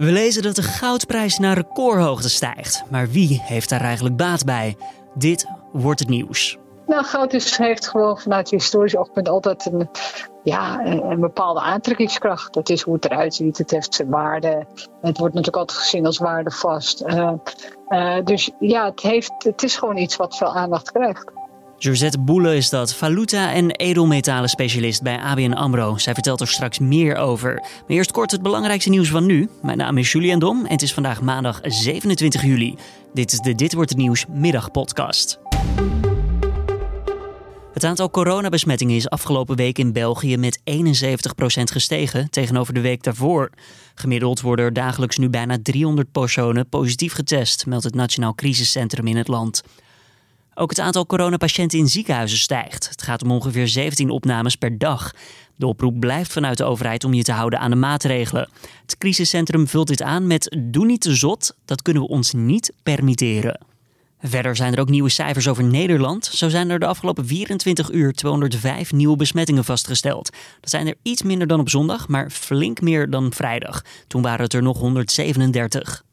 We lezen dat de goudprijs naar recordhoogte stijgt. Maar wie heeft daar eigenlijk baat bij? Dit wordt het nieuws. Nou, goud is, heeft gewoon vanuit historisch oogpunt altijd een, ja, een, bepaalde aantrekkingskracht. Dat is hoe het eruit ziet. Het heeft zijn waarde. Het wordt natuurlijk altijd gezien als waardevast. Uh, dus ja, het, heeft, het is gewoon iets wat veel aandacht krijgt. Josette Boele is dat, valuta- en edelmetalen specialist bij ABN AMRO. Zij vertelt er straks meer over. Maar eerst kort het belangrijkste nieuws van nu. Mijn naam is Julian Dom en het is vandaag maandag 27 juli. Dit is de Dit Wordt Het Nieuws middagpodcast. Het aantal coronabesmettingen is afgelopen week in België met 71% gestegen tegenover de week daarvoor. Gemiddeld worden er dagelijks nu bijna 300 personen positief getest, meldt het Nationaal Crisiscentrum in het land. Ook het aantal coronapatiënten in ziekenhuizen stijgt. Het gaat om ongeveer 17 opnames per dag. De oproep blijft vanuit de overheid om je te houden aan de maatregelen. Het crisiscentrum vult dit aan met doe niet te zot, dat kunnen we ons niet permitteren. Verder zijn er ook nieuwe cijfers over Nederland. Zo zijn er de afgelopen 24 uur 205 nieuwe besmettingen vastgesteld. Dat zijn er iets minder dan op zondag, maar flink meer dan vrijdag. Toen waren het er nog 137.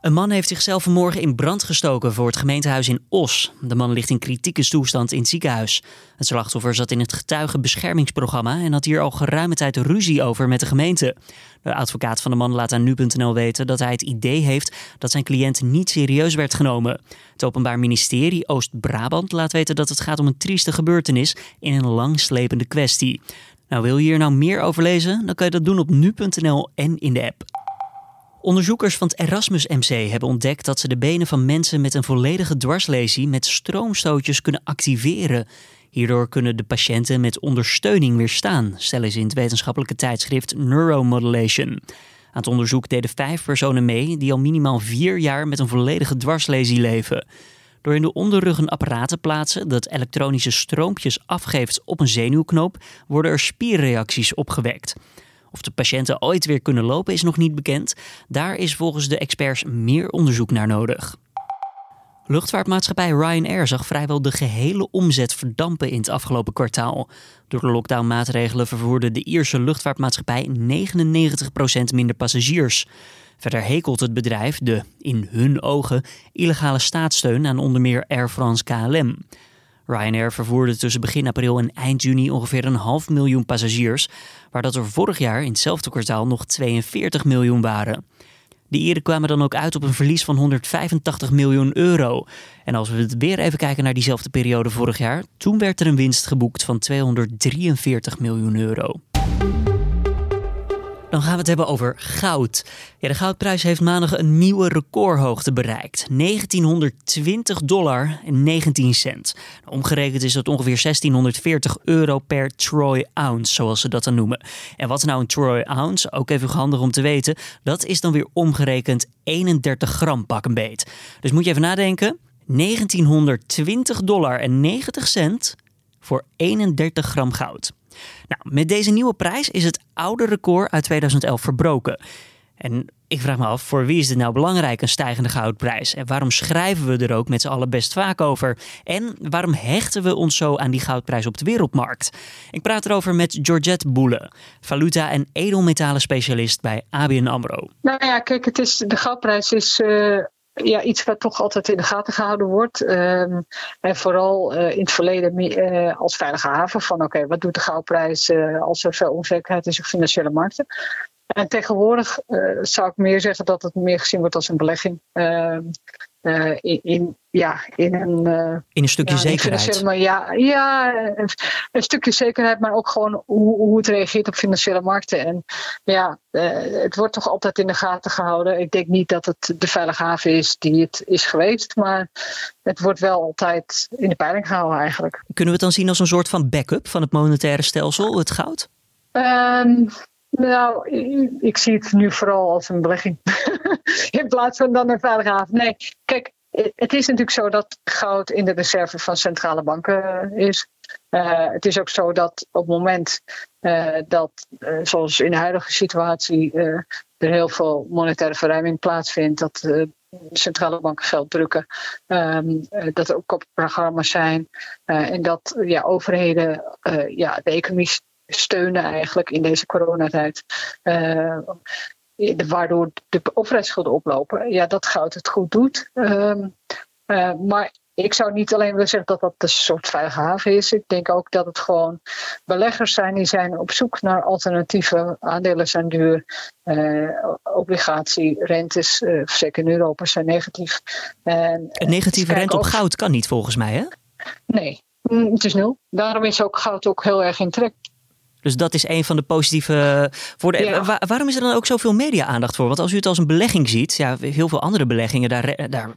Een man heeft zichzelf vanmorgen in brand gestoken voor het gemeentehuis in Os. De man ligt in kritieke toestand in het ziekenhuis. Het slachtoffer zat in het getuigenbeschermingsprogramma en had hier al geruime tijd ruzie over met de gemeente. De advocaat van de man laat aan nu.nl weten dat hij het idee heeft dat zijn cliënt niet serieus werd genomen. Het Openbaar Ministerie Oost-Brabant laat weten dat het gaat om een trieste gebeurtenis in een langslepende kwestie. Nou, wil je hier nou meer over lezen? Dan kan je dat doen op nu.nl en in de app. Onderzoekers van het Erasmus MC hebben ontdekt dat ze de benen van mensen met een volledige dwarslesie met stroomstootjes kunnen activeren. Hierdoor kunnen de patiënten met ondersteuning weer staan, stellen ze in het wetenschappelijke tijdschrift Neuromodulation. Aan het onderzoek deden vijf personen mee die al minimaal vier jaar met een volledige dwarslesie leven. Door in de onderrug een apparaat te plaatsen dat elektronische stroompjes afgeeft op een zenuwknoop, worden er spierreacties opgewekt. Of de patiënten ooit weer kunnen lopen is nog niet bekend. Daar is volgens de experts meer onderzoek naar nodig. Luchtvaartmaatschappij Ryanair zag vrijwel de gehele omzet verdampen in het afgelopen kwartaal. Door de lockdownmaatregelen vervoerde de Ierse luchtvaartmaatschappij 99% minder passagiers. Verder hekelt het bedrijf de, in hun ogen, illegale staatssteun aan onder meer Air France KLM. Ryanair vervoerde tussen begin april en eind juni ongeveer een half miljoen passagiers, waar dat er vorig jaar in hetzelfde kwartaal nog 42 miljoen waren. De Ieren kwamen dan ook uit op een verlies van 185 miljoen euro. En als we het weer even kijken naar diezelfde periode vorig jaar, toen werd er een winst geboekt van 243 miljoen euro. Dan gaan we het hebben over goud. Ja, de goudprijs heeft maandag een nieuwe recordhoogte bereikt. 1920 dollar en 19 cent. Omgerekend is dat ongeveer 1640 euro per troy ounce, zoals ze dat dan noemen. En wat is nou een troy ounce? Ook even handig om te weten. Dat is dan weer omgerekend 31 gram pak een beet. Dus moet je even nadenken. 1920 dollar en 90 cent voor 31 gram goud. Nou, met deze nieuwe prijs is het oude record uit 2011 verbroken. En ik vraag me af, voor wie is dit nou belangrijk, een stijgende goudprijs? En waarom schrijven we er ook met z'n allen best vaak over? En waarom hechten we ons zo aan die goudprijs op de wereldmarkt? Ik praat erover met Georgette Boele, valuta- en edelmetalen specialist bij ABN AMRO. Nou ja, kijk, het is, de goudprijs is uh, ja, iets wat toch altijd in de gaten gehouden wordt. Um, en vooral uh, in het verleden uh, als veilige haven van oké, wat doet de goudprijs uh, als er veel onzekerheid is op financiële markten. En tegenwoordig zou ik meer zeggen dat het meer gezien wordt als een belegging. Ehm, uh, in, in, ja, in een. Uh, in een stukje ja, zekerheid. Maar ja, ja een, een, stukje zekerheid, maar ook gewoon hoe, hoe het reageert op financiële markten. En ja, uh, het wordt toch altijd in de gaten gehouden. Ik denk niet dat het de veilige haven is die het is geweest, maar het wordt wel altijd in de peiling gehouden eigenlijk. Kunnen we het dan zien als een soort van backup van het monetaire stelsel, het goud? Um, nou, ik zie het nu vooral als een belegging. In plaats van dan een veilige haven. Nee, kijk, het is natuurlijk zo dat goud in de reserve van centrale banken is. Uh, het is ook zo dat op het moment uh, dat, zoals in de huidige situatie, er heel veel monetaire verruiming plaatsvindt, dat centrale banken geld drukken, um, dat er ook op programma's zijn en dat ja, overheden ja, de economie steunen eigenlijk in deze coronatijd. Uh, waardoor de overheidsschulden oplopen. Ja, dat goud het goed doet. Ehm, maar ik zou niet alleen willen zeggen dat dat een soort veilige haven is. Ik denk ook dat het gewoon beleggers zijn die zijn op zoek naar alternatieven. Aandelen zijn duur, uh, obligatie, rentes, uh, zeker in Europa, zijn negatief. En, een negatieve rente op goud kan niet volgens mij, hè? Nee, mm, het is nul. Daarom is ook goud ook heel erg in trek. Dus dat is een van de positieve voordelen. waarom is er dan ook zoveel media-aandacht voor? Want als u het als een belegging ziet, ja, heel veel andere beleggingen, daar, daar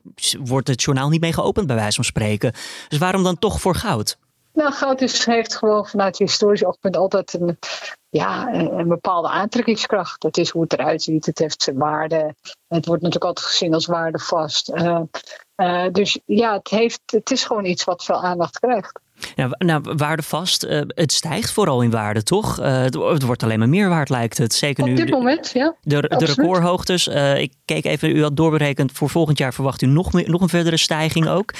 wordt het journaal niet mee geopend, bij wijze van spreken. Dus waarom dan toch voor goud? Nou, goud is, heeft gewoon vanuit historisch oogpunt altijd een, ja, een, bepaalde aantrekkingskracht. Het is hoe het eruit ziet, het heeft zijn waarde. Het wordt natuurlijk altijd gezien als waardevast. Uh, uh, dus ja, het, heeft, het is gewoon iets wat veel aandacht krijgt. Ja, nou, waardevast, uh, het stijgt vooral in waarde, toch? Uh, het, wordt alleen maar meer waard, lijkt het. Zeker nu. Op dit moment, ja. De, de recordhoogtes. Uh, ik keek even, u had doorberekend, voor volgend jaar verwacht u nog, meer, nog een verdere stijging ook.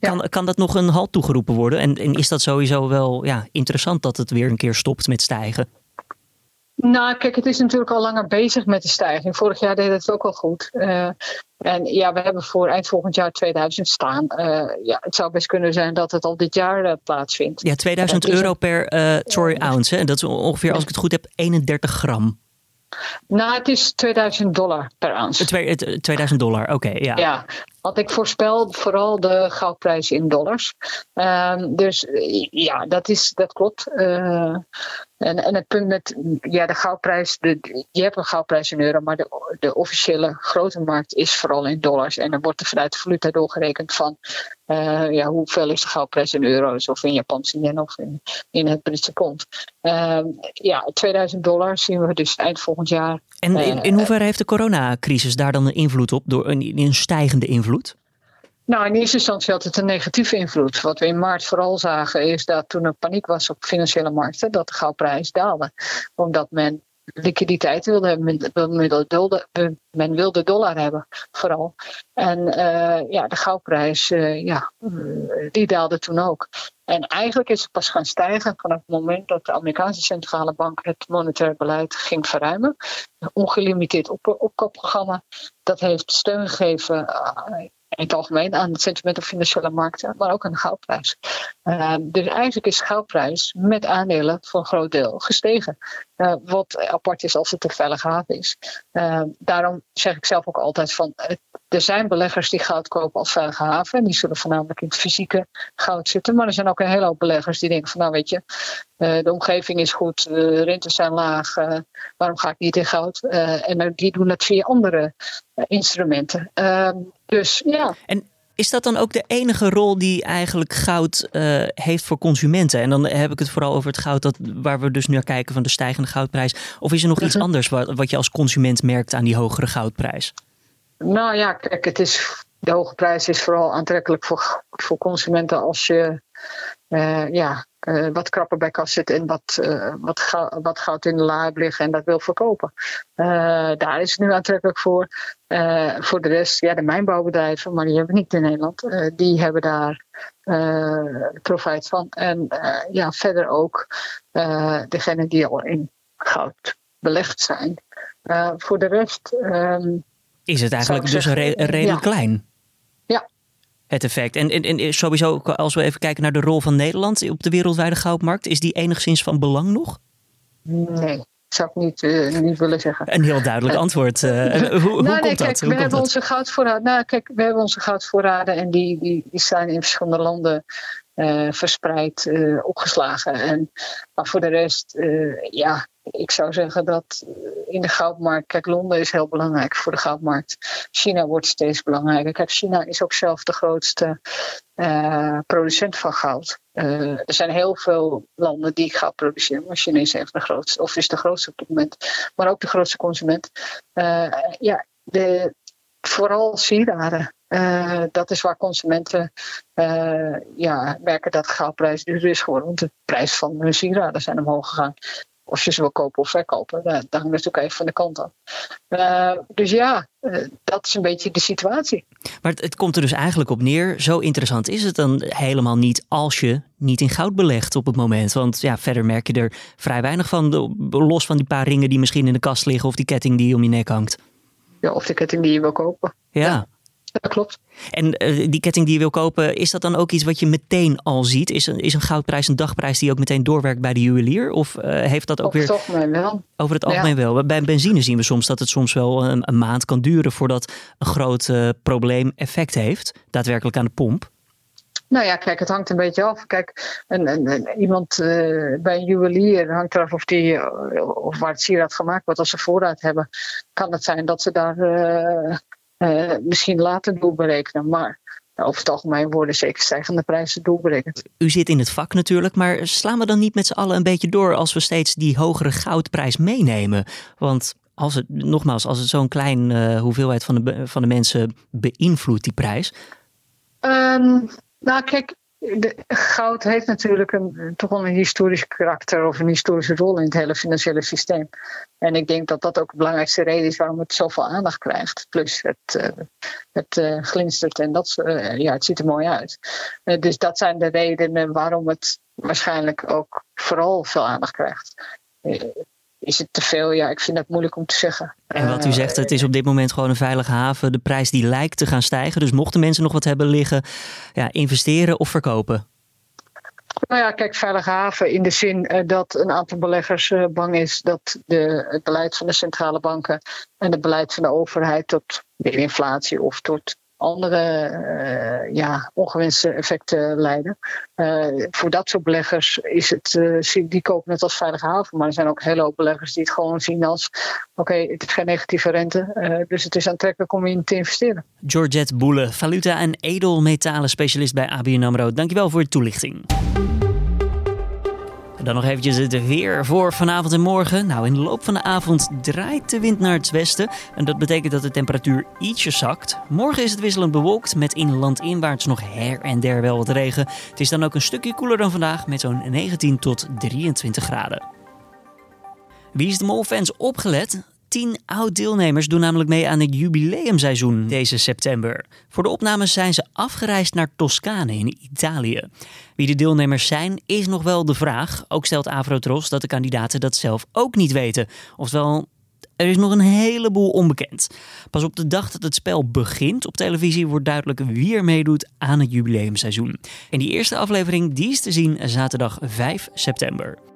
kan, kan dat nog een halt toegeroepen worden? En, en is dat sowieso wel ja, interessant dat het weer een keer stopt met stijgen? Nou, kijk, het is natuurlijk al langer bezig met de stijging. Vorig jaar deed het ook al goed. Uh, en ja, we hebben voor eind volgend jaar 2000 staan. Uh, ja, het zou best kunnen zijn dat het al dit jaar uh, plaatsvindt. Ja, 2000 euro per troy ounce. Hè? Dat is ongeveer, als ik het goed heb, 31 gram. Nou, het is 2000 dollar per ounce. 2000 dollar, oké, ja. Ja, want ik voorspel vooral de goudprijs in dollars. Um, dus ja, dat, is, dat klopt. Uh, en, en het punt met ja, de goudprijs, de, je hebt een goudprijs in euro, maar de, de officiële grote markt is vooral in dollars. En dan wordt er vanuit de valuta doorgerekend van uh, ja, hoeveel is de goudprijs in euro's of in Japanse yen of in, in het Britse pond. Uh, ja, 2000 dollar zien we dus eind volgend jaar. En in, in hoeverre heeft de coronacrisis daar dan een invloed op, door een, een stijgende invloed? Nou, in eerste instantie had het een negatieve invloed. Wat we in maart vooral zagen is dat toen er paniek was op financiële markten, dat de goudprijs daalde. Omdat men liquiditeit wilde hebben, men wilde dollar hebben vooral. En uh, ja, de goudprijs, uh, ja, die daalde toen ook. En eigenlijk is het pas gaan stijgen vanaf het moment dat de Amerikaanse centrale bank het monetair beleid ging verruimen. Ongelimiteerd op opkoopprogramma. Dat heeft steun gegeven in het algemeen aan het sentiment op financiële markten, maar ook aan de goudprijs. Dus eigenlijk is de goudprijs met aandelen voor een groot deel gestegen. Uh, wat apart is als het een veilige haven is. Uh, daarom zeg ik zelf ook altijd van er zijn beleggers die goud kopen als veilige haven. En die zullen voornamelijk in het fysieke goud zitten. Maar er zijn ook een hele hoop beleggers die denken van nou weet je, de omgeving is goed, de rentes zijn laag, waarom ga ik niet in goud? en die doen het via andere instrumenten. Ehm, dus ja. En is dat dan ook de enige rol die eigenlijk goud uh, heeft voor consumenten? En dan heb ik het vooral over het goud dat, waar we dus nu naar kijken van de stijgende goudprijs. Of is er nog iets mhm. anders wat, wat je als consument merkt aan die hogere goudprijs? Nou ja, kijk, het is, de hoge prijs is vooral aantrekkelijk voor, voor consumenten als je uh, ja, uh, wat krapper bij kas zit en wat, uh, wat, goud, wat goud in de la liggen en dat wil verkopen. daar is het nu aantrekkelijk voor. voor de rest, ja, de mijnbouwbedrijven, maar die hebben we niet in Nederland, die hebben daar profijt van. En ja, verder ook degenen die al in goud belegd zijn. voor de rest. Um, is het eigenlijk dus redelijk klein? het effect. En, en, en sowieso, als we even kijken naar de rol van Nederland op de wereldwijde goudmarkt, is die enigszins van belang nog? Nee, zou ik niet, uh, niet willen zeggen. Een heel duidelijk antwoord. Uh, hoe, hoe nou, komt dat? we hebben onze goudvoorraden. Nou, kijk, we hebben onze goudvoorraden en die, die, die zijn in verschillende landen uh, verspreid opgeslagen. En, maar voor de rest, ja, ik zou zeggen dat in de goudmarkt, kijk, Londen is heel belangrijk voor de goudmarkt. China wordt steeds belangrijker. Kijk, China is ook zelf de grootste uh, producent van goud. Uh, er zijn heel veel landen die goud produceren, maar China is even de grootste, of is de grootste op dit moment, maar ook de grootste consument. Ja, de, vooral sieraden. Dat is waar consumenten ja, merken dat de goudprijs duur is geworden. Want de prijs van hun sieraden zijn omhoog gegaan. Of je ze wil kopen of verkopen. Dat hangt natuurlijk even van de kant af. Uh, dus ja, uh, dat is een beetje de situatie. Maar het, het, komt er dus eigenlijk op neer. Zo interessant is het dan helemaal niet als je niet in goud belegt op het moment. Want ja, verder merk je er vrij weinig van. Los van die paar ringen die misschien in de kast liggen of die ketting die om je nek hangt. Ja, of de ketting die je wil kopen. ja. ja. Dat klopt. En uh, die ketting die je wil kopen, is dat dan ook iets wat je meteen al ziet? Is een, is een goudprijs een dagprijs die ook meteen doorwerkt bij de juwelier? Of uh, heeft dat ook weer... Over het algemeen wel. Over het algemeen ja. wel. Bij benzine zien we soms dat het soms wel een, een maand kan duren voordat een groot uh, probleem effect heeft. Daadwerkelijk aan de pomp. Nou ja, kijk, het hangt een beetje af. Kijk, een, een, een, iemand uh, bij een juwelier hangt eraf of, die, of waar het sieraad gemaakt wordt. Als ze voorraad hebben, kan het zijn dat ze daar uh, misschien later doelberekenen. Maar over het algemeen worden zeker stijgende prijzen doelberekend. U zit in het vak natuurlijk, maar slaan we dan niet met z'n allen een beetje door als we steeds die hogere goudprijs meenemen? Want als het, nogmaals, als het zo'n klein uh, hoeveelheid van de, van de mensen beïnvloedt, die prijs. Um, nou, kijk, de, goud heeft natuurlijk een, toch wel een historisch karakter of een historische rol in het hele financiële systeem. En ik denk dat dat ook de belangrijkste reden is waarom het zoveel aandacht krijgt. Plus het, uh, het uh, glinstert en dat, uh, ja, het ziet er mooi uit. dus dat zijn de redenen waarom het waarschijnlijk ook vooral veel aandacht krijgt. Is het te veel? Ja, ik vind dat moeilijk om te zeggen. En wat u zegt, het is op dit moment gewoon een veilige haven. De prijs die lijkt te gaan stijgen. Dus mochten mensen nog wat hebben liggen, ja, investeren of verkopen? Nou ja, kijk, veilige haven in de zin uh, dat een aantal beleggers uh, bang is dat de, het beleid van de centrale banken en het beleid van de overheid tot meer inflatie of tot andere uh, ja, ongewenste effecten leiden. Uh, voor dat soort beleggers is het, uh, die kopen het als veilige haven. Maar er zijn ook hele hoop beleggers die het gewoon zien als: oké, het is geen negatieve rente, dus het is aantrekkelijk om in te investeren. Georgette Boele, valuta- en edelmetalen specialist bij ABN AMRO. Dankjewel voor de toelichting. Dan nog eventjes het weer voor vanavond en morgen. Nou, in de loop van de avond draait de wind naar het westen. En dat betekent dat de temperatuur ietsje zakt. Morgen is het wisselend bewolkt met in landinwaarts nog her en der wel wat regen. Het is dan ook een stukje koeler dan vandaag met zo'n 19 tot 23 graden. Wie is de Mol-fans opgelet? Tien oud-deelnemers doen namelijk mee aan het jubileumseizoen deze september. Voor de opnames zijn ze afgereisd naar Toscane in Italië. Wie de deelnemers zijn, is nog wel de vraag. Ook stelt Avrotros dat de kandidaten dat zelf ook niet weten. Oftewel, er is nog een heleboel onbekend. Pas op de dag dat het spel begint op televisie wordt duidelijk wie er meedoet aan het jubileumseizoen. En die eerste aflevering die is te zien zaterdag 5 september.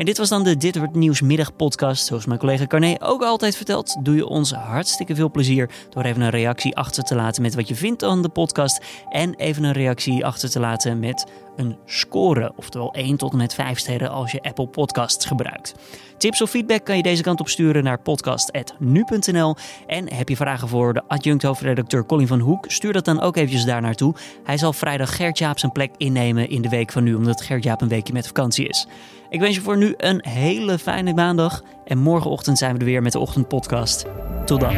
En dit was dan de Dit Wordt Nieuws middagpodcast. Zoals mijn collega Carné ook altijd vertelt, doe je ons hartstikke veel plezier door even een reactie achter te laten met wat je vindt aan de podcast. En even een reactie achter te laten met een score. Oftewel 1 tot en met 5 sterren als je Apple Podcasts gebruikt. Tips of feedback kan je deze kant op sturen naar podcast.nu.nl. En heb je vragen voor de adjunct hoofdredacteur Colin van Hoek? Stuur dat dan ook eventjes daar naartoe. Hij zal vrijdag Gert-Jaap zijn plek innemen in de week van nu, omdat Gert-Jaap een weekje met vakantie is. Ik wens je voor nu een hele fijne maandag. En morgenochtend zijn we er weer met de ochtendpodcast. Tot dan.